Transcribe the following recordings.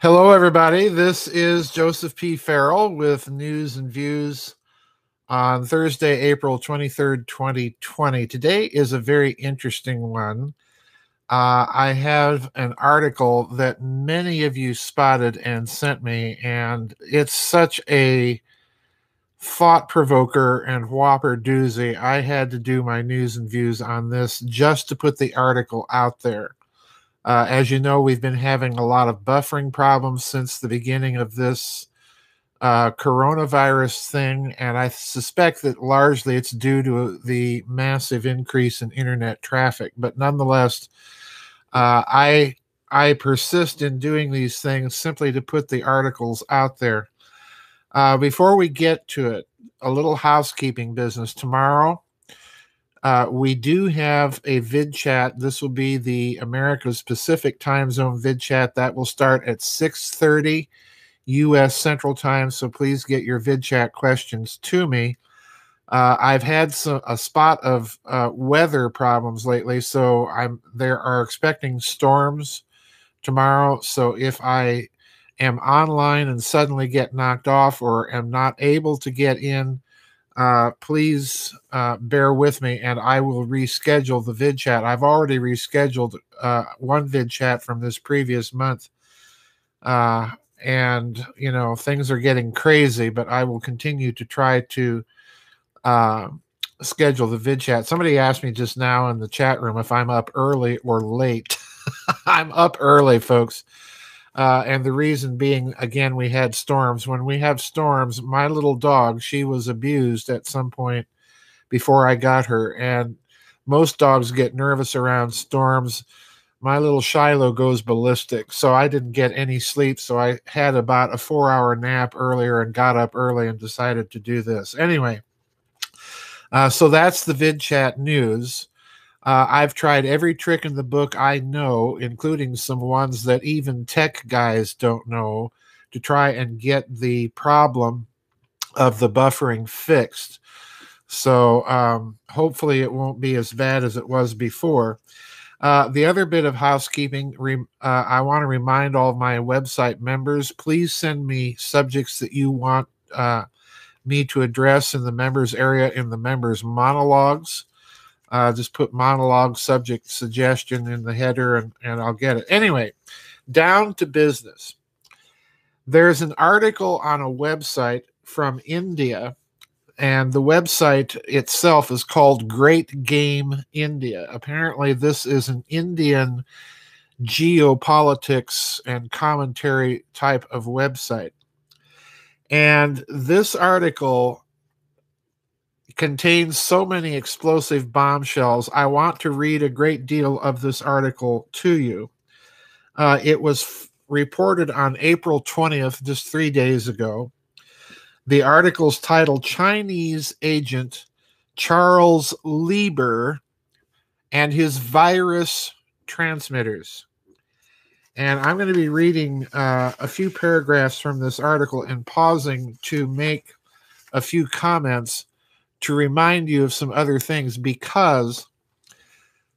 Hello, everybody. This is Joseph P. Farrell with news and views on Thursday, April 23rd, 2020. Today is a very interesting one. Uh, I have an article that many of you spotted and sent me, and it's such a thought provoker and whopper doozy. I had to do my news and views on this just to put the article out there. Uh, as you know, we've been having a lot of buffering problems since the beginning of this uh, coronavirus thing, and I suspect that largely it's due to the massive increase in internet traffic. But nonetheless, uh, I I persist in doing these things simply to put the articles out there. Uh, before we get to it, a little housekeeping business. Tomorrow, uh, we do have a vid chat. This will be the America's Pacific Time Zone vid chat that will start at 6:30 U.S. Central Time. So please get your vid chat questions to me. Uh, I've had some, a spot of uh, weather problems lately, so I'm there are expecting storms tomorrow. So if I am online and suddenly get knocked off or am not able to get in, uh, please uh, bear with me and I will reschedule the vid chat. I've already rescheduled uh, one vid chat from this previous month. Uh, and, you know, things are getting crazy, but I will continue to try to uh, schedule the vid chat. Somebody asked me just now in the chat room if I'm up early or late. I'm up early, folks. Uh, and the reason being, again, we had storms. When we have storms, my little dog, she was abused at some point before I got her. And most dogs get nervous around storms. My little Shiloh goes ballistic. So I didn't get any sleep. So I had about a four hour nap earlier and got up early and decided to do this. Anyway, uh, so that's the vid chat news. Uh, I've tried every trick in the book I know, including some ones that even tech guys don't know, to try and get the problem of the buffering fixed. So um, hopefully it won't be as bad as it was before. Uh, the other bit of housekeeping, re- uh, I want to remind all my website members please send me subjects that you want uh, me to address in the members area in the members monologues. Uh, just put monologue subject suggestion in the header and, and I'll get it. Anyway, down to business. There's an article on a website from India, and the website itself is called Great Game India. Apparently, this is an Indian geopolitics and commentary type of website. And this article contains so many explosive bombshells. I want to read a great deal of this article to you. Uh, it was f- reported on April 20th, just three days ago. The article's titled Chinese Agent Charles Lieber and His Virus Transmitters. And I'm going to be reading uh, a few paragraphs from this article and pausing to make a few comments to remind you of some other things because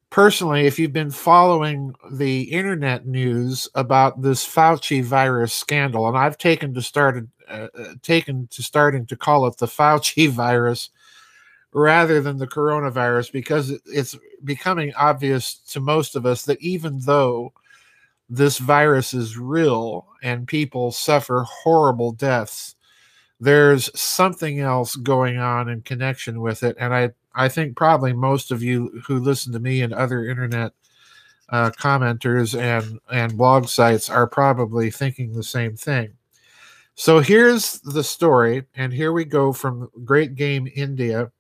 personally, if you've been following the internet news about this Fauci virus scandal, and I've taken to started uh, uh taken to starting to call it the Fauci virus rather than the coronavirus because it's becoming obvious to most of us that even though this virus is real and people suffer horrible deaths there's something else going on in connection with it and i i think probably most of you who listen to me and other internet uh, commenters and and blog sites are probably thinking the same thing. So here's the story and here we go from great game india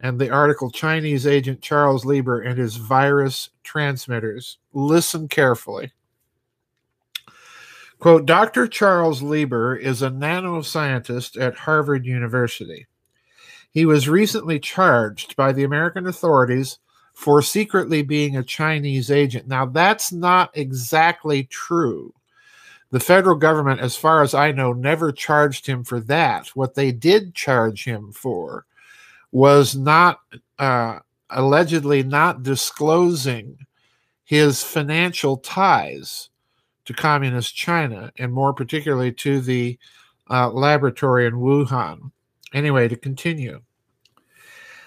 and the article chinese agent charles lieber and his virus transmitters. Listen carefully Quote Dr. Charles Lieber is a nanoscientist at Harvard University. He was recently charged by the American authorities for secretly being a Chinese agent. Now, that's not exactly true. The federal government, as far as I know, never charged him for that. What they did charge him for was not uh, allegedly not disclosing his financial ties to communist China, and more particularly to the uh, laboratory in Wuhan. Anyway, to continue.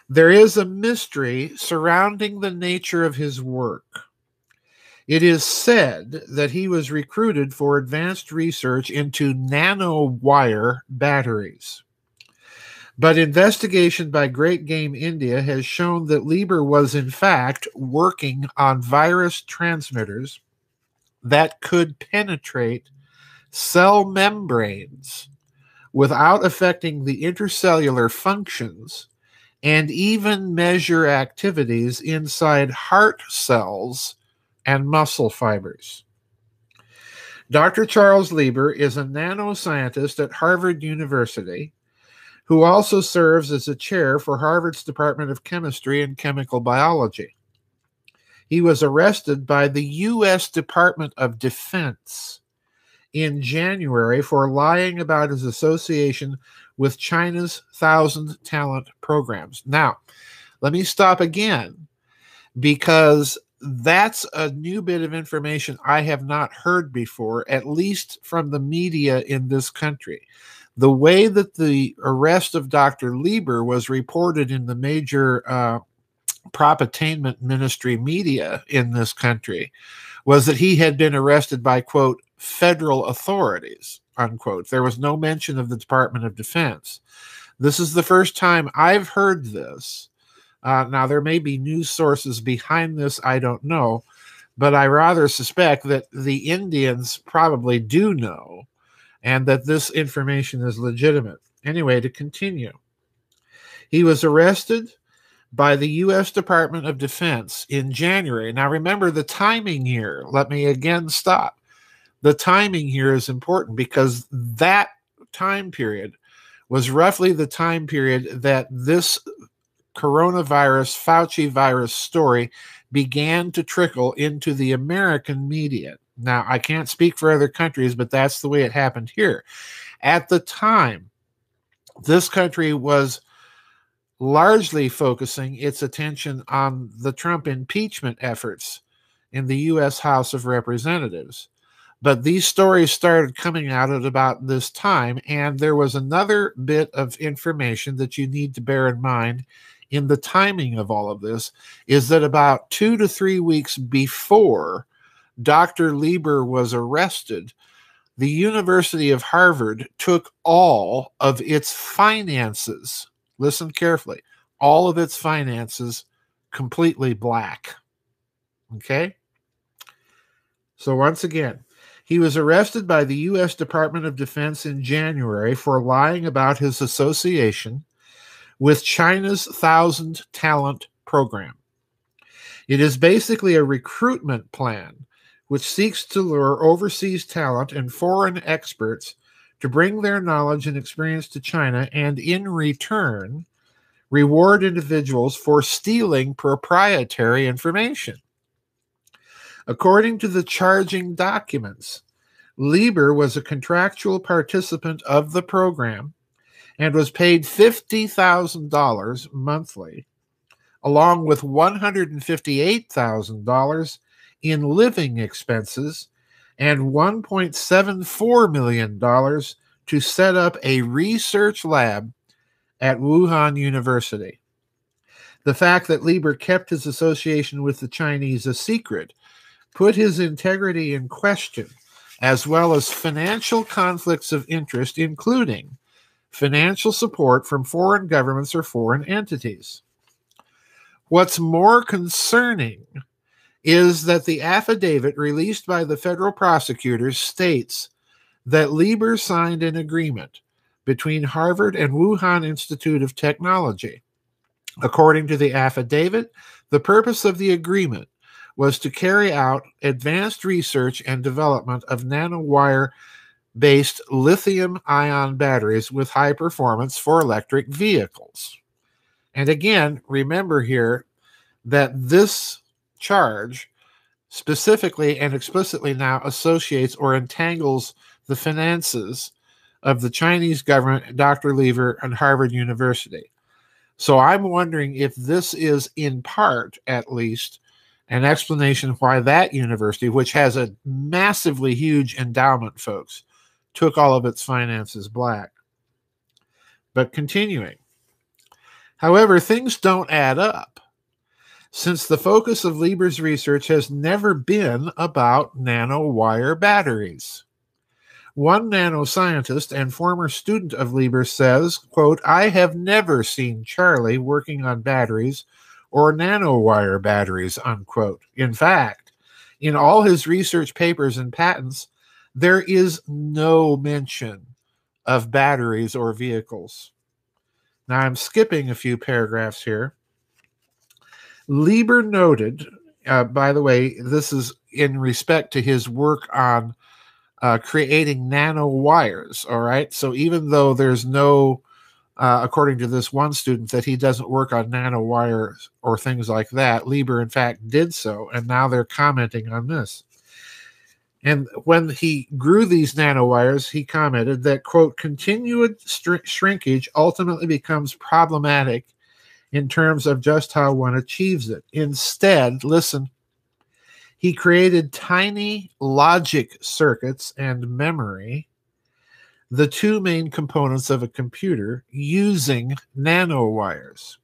There is a mystery surrounding the nature of his work. It is said that he was recruited for advanced research into nanowire batteries. But investigation by Great Game India has shown that Lieber was, in fact, working on virus transmitters that could penetrate cell membranes without affecting the intercellular functions and even measure activities inside heart cells and muscle fibers. Dr. Charles Lieber is a nanoscientist at Harvard University who also serves as a chair for Harvard's Department of Chemistry and Chemical Biology. He was arrested by the U.S. Department of Defense in January for lying about his association with China's Thousand Talent programs. Now, let me stop again because that's a new bit of information I have not heard before, at least from the media in this country. The way that the arrest of Dr. Lieber was reported in the major uh, propaganda ministry media in this country was that he had been arrested by, quote, federal authorities unquote. There was no mention of the Department of Defense. This is the first time I've heard this. Uh, now, there may be news sources behind this, I don't know, but I rather suspect that the Indians probably do know and that this information is legitimate. Anyway, to continue, he was arrested by the U.S. Department of Defense in January. Now, remember the timing here. Let me again stop the timing here is important because that time period was roughly the time period that this coronavirus Fauci virus story began to trickle into the American media. Now, I can't speak for other countries, but that's the way it happened here. At the time, this country was largely focusing its attention on the Trump impeachment efforts in the U.S. House of Representatives. But these stories started coming out at about this time, and there was another bit of information that you need to bear in mind in the timing of all of this is that about two to three weeks before Dr. Lieber was arrested, the University of Harvard took all of its finances, listen carefully, all of its finances completely black. Okay? So, once again, he was arrested by the U.S. Department of Defense in January for lying about his association with China's Thousand Talent Program. It is basically a recruitment plan which seeks to lure overseas talent and foreign experts to bring their knowledge and experience to China and, in return, reward individuals for stealing proprietary information. According to the charging documents, Lieber was a contractual participant of the program and was paid $50,000 monthly, along with $158,000 in living expenses and $1.74 million to set up a research lab at Wuhan University. The fact that Lieber kept his association with the Chinese a secret put his integrity in question, as well as financial conflicts of interest, including financial support from foreign governments or foreign entities. What's more concerning is that the affidavit released by the federal prosecutors states that Lieber signed an agreement between Harvard and Wuhan Institute of Technology. According to the affidavit, the purpose of the agreement was to carry out advanced research and development of nanowire based lithium ion batteries with high performance for electric vehicles. And again, remember here that this charge specifically and explicitly now associates or entangles the finances of the Chinese government, Dr. Lieber, and Harvard University. So I'm wondering if this is in part, at least, an explanation why that university, which has a massively huge endowment, folks, took all of its finances black. But continuing. However, things don't add up since the focus of Lieber's research has never been about nanowire batteries. One nanoscientist and former student of Lieber says, quote, I have never seen Charlie working on batteries or nanowire batteries, unquote. In fact, in all his research papers and patents, there is no mention of batteries or vehicles. Now I'm skipping a few paragraphs here. Lieber noted, uh, by the way, this is in respect to his work on uh, creating nanowires. All right. So even though there's no, uh, according to this one student, that he doesn't work on nanowires or things like that, Lieber, in fact, did so. And now they're commenting on this. And when he grew these nanowires, he commented that, quote, continued shrinkage ultimately becomes problematic in terms of just how one achieves it. Instead, listen, he created tiny logic circuits and memory, the two main components of a computer, using nanowires.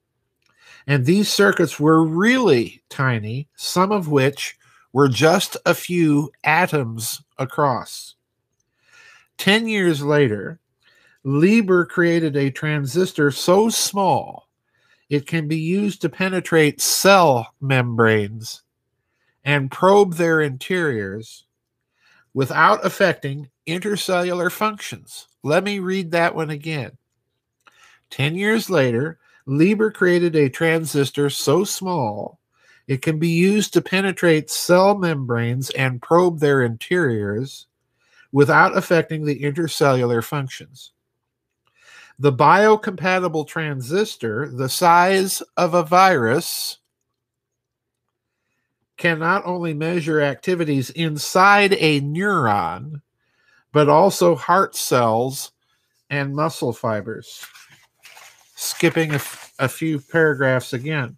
And these circuits were really tiny, some of which were just a few atoms across. Ten years later, Lieber created a transistor so small it can be used to penetrate cell membranes and probe their interiors without affecting intercellular functions. Let me read that one again. Ten years later, Lieber created a transistor so small it can be used to penetrate cell membranes and probe their interiors without affecting the intercellular functions. The biocompatible transistor, the size of a virus, can not only measure activities inside a neuron, but also heart cells and muscle fibers. Skipping a, f- a few paragraphs again.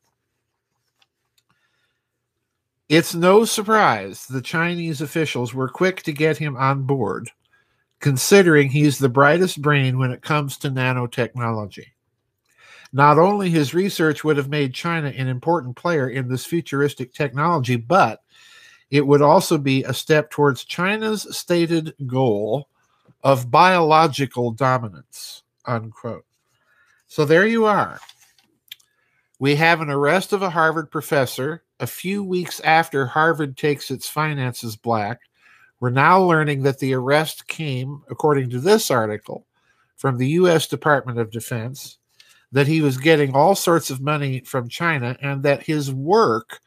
It's no surprise the Chinese officials were quick to get him on board considering he's the brightest brain when it comes to nanotechnology. Not only his research would have made China an important player in this futuristic technology, but it would also be a step towards China's stated goal of biological dominance. Unquote. So there you are. We have an arrest of a Harvard professor a few weeks after Harvard takes its finances black we're now learning that the arrest came, according to this article, from the U.S. Department of Defense, that he was getting all sorts of money from China, and that his work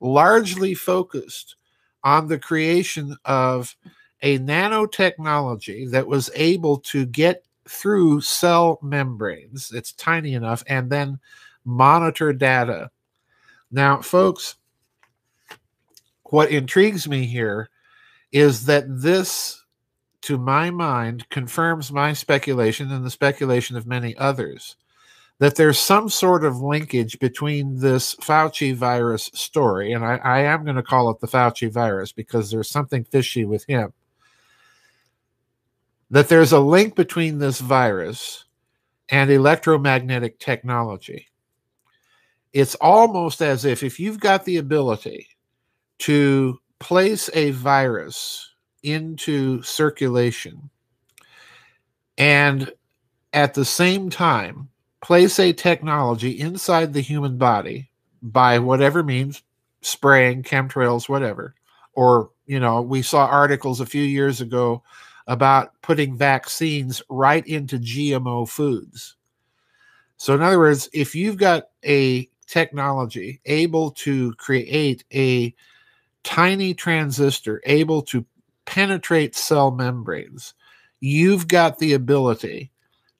largely focused on the creation of a nanotechnology that was able to get through cell membranes. It's tiny enough, and then monitor data. Now, folks, what intrigues me here is that this, to my mind, confirms my speculation and the speculation of many others that there's some sort of linkage between this Fauci virus story, and I, I am going to call it the Fauci virus because there's something fishy with him. That there's a link between this virus and electromagnetic technology. It's almost as if if you've got the ability to place a virus into circulation and at the same time place a technology inside the human body by whatever means spraying chemtrails whatever or you know we saw articles a few years ago about putting vaccines right into gmo foods. So in other words if you've got a technology able to create a tiny transistor able to penetrate cell membranes, you've got the ability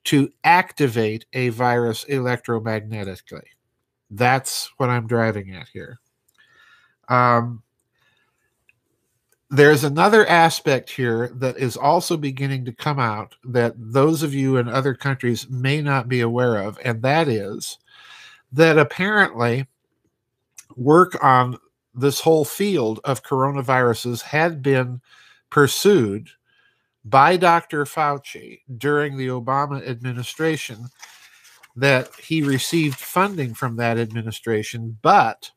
to activate a virus electromagnetically. That's what I'm driving at here. Um, there's another aspect here that is also beginning to come out that those of you in other countries may not be aware of, and that is that apparently work on this whole field of coronaviruses had been pursued by Dr. Fauci during the Obama administration, that he received funding from that administration, but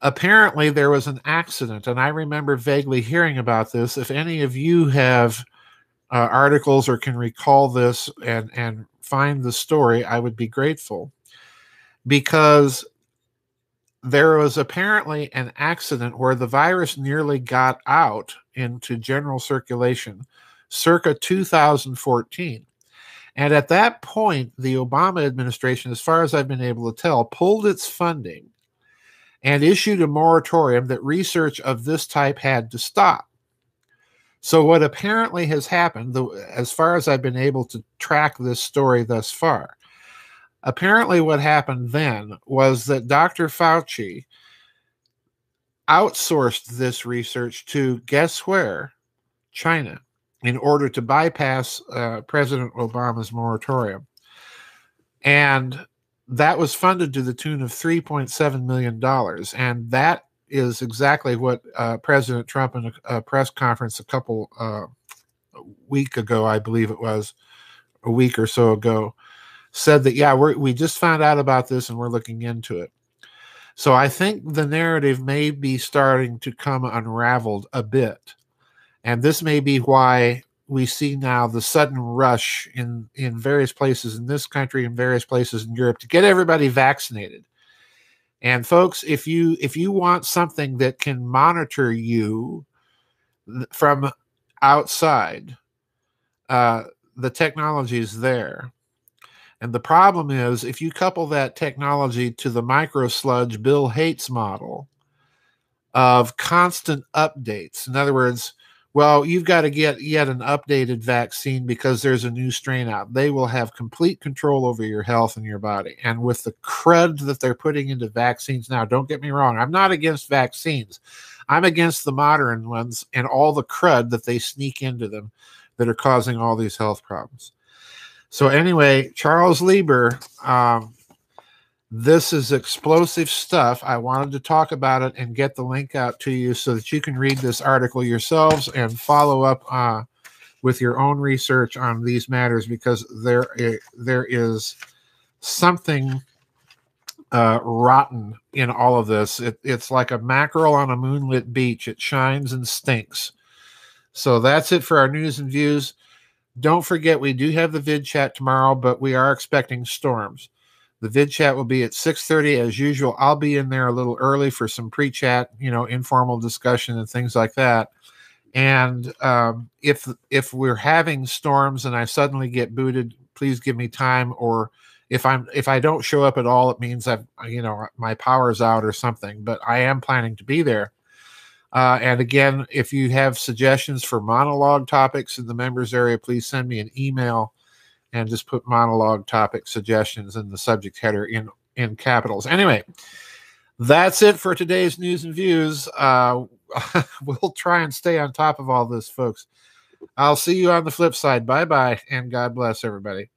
apparently there was an accident. And I remember vaguely hearing about this. If any of you have uh, articles or can recall this and, and find the story, I would be grateful because there was apparently an accident where the virus nearly got out into general circulation circa 2014. And at that point, the Obama administration, as far as I've been able to tell, pulled its funding and issued a moratorium that research of this type had to stop. So, what apparently has happened, as far as I've been able to track this story thus far, apparently what happened then was that Dr. Fauci outsourced this research to guess where? China, in order to bypass uh, President Obama's moratorium. And that was funded to the tune of $3.7 million. And that is exactly what uh, President Trump in a, a, press conference a couple uh, a week ago, I believe it was a week or so ago, said that yeah, we we just found out about this and we're looking into it. So I think the narrative may be starting to come unraveled a bit, and this may be why we see now the sudden rush in in various places in this country and various places in Europe to get everybody vaccinated. And folks, if you if you want something that can monitor you from outside, uh, the technology is there. And the problem is, if you couple that technology to the microsludge Bill Gates model of constant updates, in other words, well, you've got to get yet an updated vaccine because there's a new strain out. They will have complete control over your health and your body. And with the crud that they're putting into vaccines now, don't get me wrong, I'm not against vaccines. I'm against the modern ones and all the crud that they sneak into them that are causing all these health problems. So anyway, Charles Lieber, um, this is explosive stuff. I wanted to talk about it and get the link out to you so that you can read this article yourselves and follow up uh, with your own research on these matters because there there is something uh, rotten in all of this. It, it's like a mackerel on a moonlit beach. It shines and stinks. So that's it for our news and views. Don't forget, we do have the vid chat tomorrow, but we are expecting storms. The vid chat will be at 6:30 as usual. I'll be in there a little early for some pre-chat, you know, informal discussion and things like that. And um, if if we're having storms and I suddenly get booted, please give me time. Or if I'm if I don't show up at all, it means I've you know my power's out or something. But I am planning to be there. Uh, and again, if you have suggestions for monologue topics in the members area, please send me an email and just put monologue topic suggestions in the subject header in in capitals. Anyway, that's it for today's news and views. Uh, we'll try and stay on top of all this, folks. I'll see you on the flip side. Bye bye, and God bless everybody.